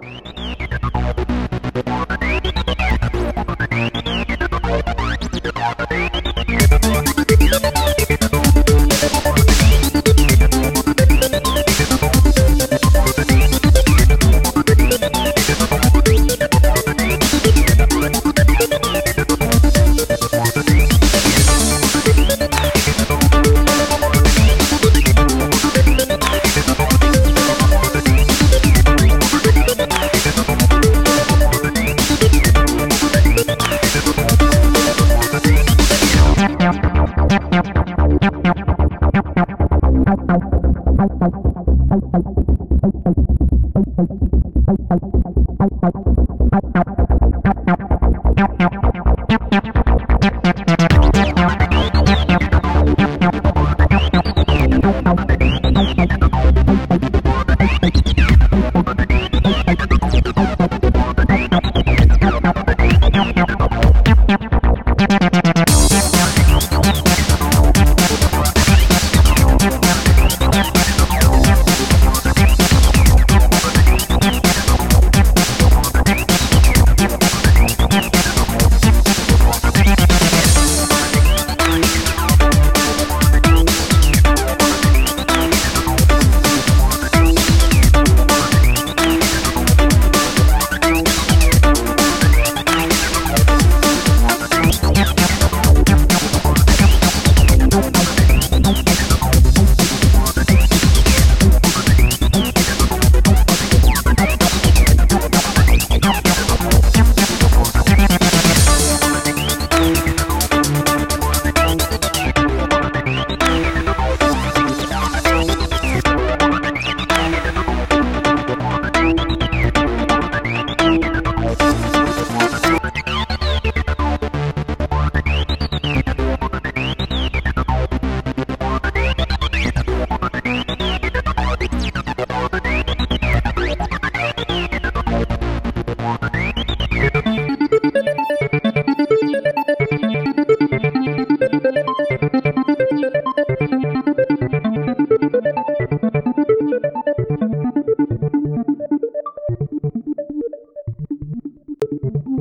どどどど! I'm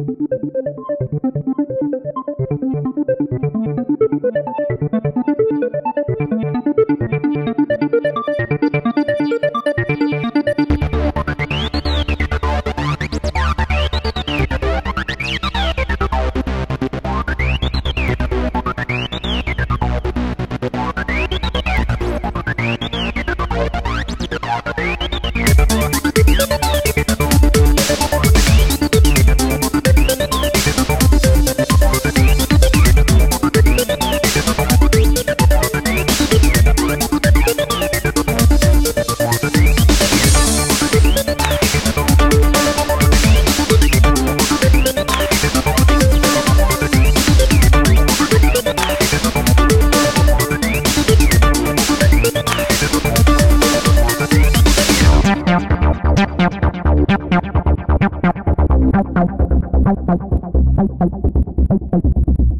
Thank you.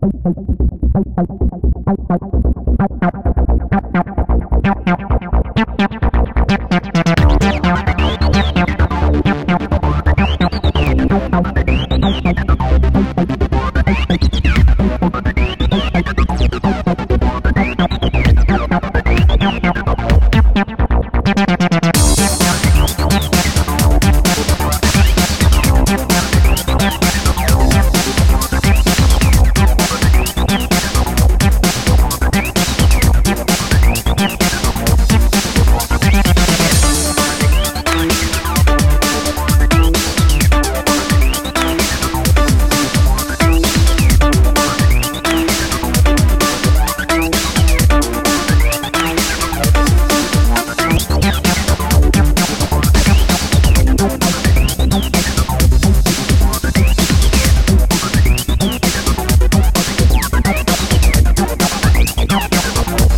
Thank you. Música